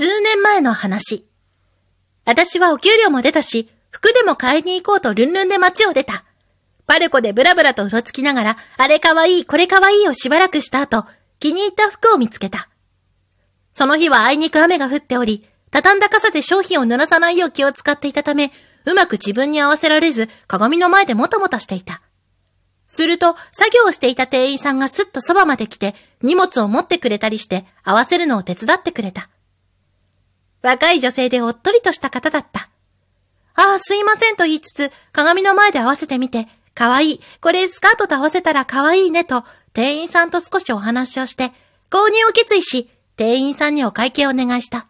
数年前の話。私はお給料も出たし、服でも買いに行こうとルンルンで街を出た。パルコでブラブラとうろつきながら、あれかわいい、これかわいいをしばらくした後、気に入った服を見つけた。その日はあいにく雨が降っており、畳んだ傘で商品を濡らさないよう気を使っていたため、うまく自分に合わせられず、鏡の前でもたもたしていた。すると、作業をしていた店員さんがすっとそばまで来て、荷物を持ってくれたりして、合わせるのを手伝ってくれた。若い女性でおっとりとした方だった。ああ、すいませんと言いつつ、鏡の前で合わせてみて、かわいい。これスカートと合わせたらかわいいねと、店員さんと少しお話をして、購入を決意し、店員さんにお会計をお願いした。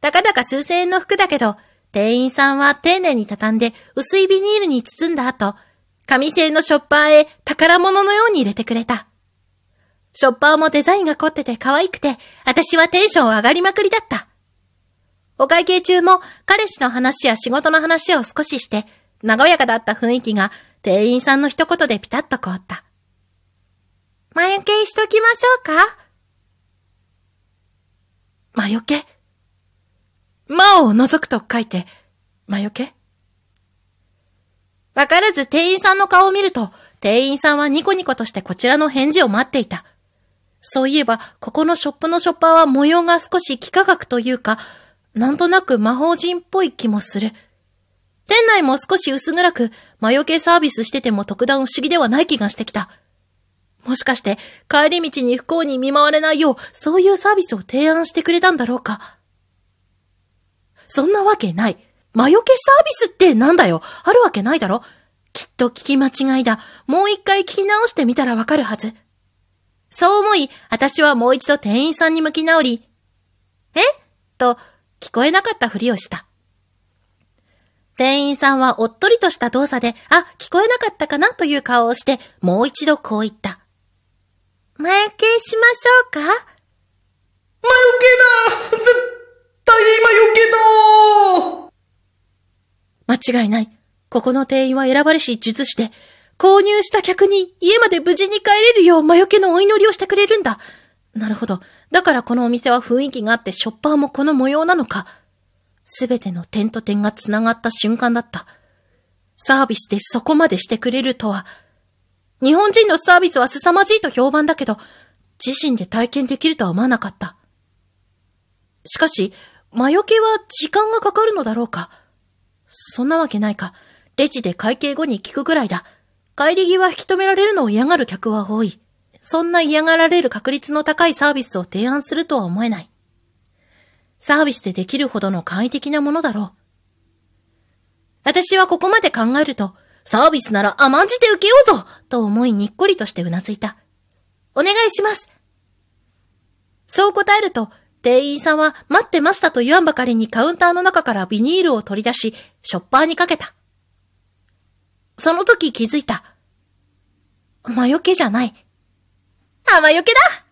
たかだか数千円の服だけど、店員さんは丁寧に畳んで薄いビニールに包んだ後、紙製のショッパーへ宝物のように入れてくれた。ショッパーもデザインが凝ってて可愛くて、私はテンション上がりまくりだった。お会計中も彼氏の話や仕事の話を少しして、和やかだった雰囲気が店員さんの一言でピタッと変わった。魔除けしときましょうか魔除け魔を除くと書いて、魔除けわからず店員さんの顔を見ると、店員さんはニコニコとしてこちらの返事を待っていた。そういえば、ここのショップのショッパーは模様が少し幾何学というか、なんとなく魔法人っぽい気もする。店内も少し薄暗く、魔除けサービスしてても特段不思議ではない気がしてきた。もしかして、帰り道に不幸に見舞われないよう、そういうサービスを提案してくれたんだろうか。そんなわけない。魔除けサービスってなんだよ。あるわけないだろ。きっと聞き間違いだ。もう一回聞き直してみたらわかるはず。そう思い、私はもう一度店員さんに向き直り、え？と、聞こえなかったふりをした。店員さんはおっとりとした動作で、あ、聞こえなかったかなという顔をして、もう一度こう言った。魔除けしましょうか？魔除けだ絶対魔除けだ間違いない。ここの店員は選ばれし術師で、購入した客に家まで無事に帰れるよう魔除けのお祈りをしてくれるんだ。なるほど。だからこのお店は雰囲気があってショッパーもこの模様なのか。すべての点と点が繋がった瞬間だった。サービスでそこまでしてくれるとは。日本人のサービスは凄まじいと評判だけど、自身で体験できるとは思わなかった。しかし、魔除けは時間がかかるのだろうか。そんなわけないか。レジで会計後に聞くぐらいだ。帰り際引き止められるのを嫌がる客は多い。そんな嫌がられる確率の高いサービスを提案するとは思えない。サービスでできるほどの簡易的なものだろう。私はここまで考えると、サービスなら甘んじて受けようぞと思いにっこりとしてうなずいた。お願いしますそう答えると、店員さんは待ってましたと言わんばかりにカウンターの中からビニールを取り出し、ショッパーにかけた。その時気づいた。魔除けじゃない。雨よけだ。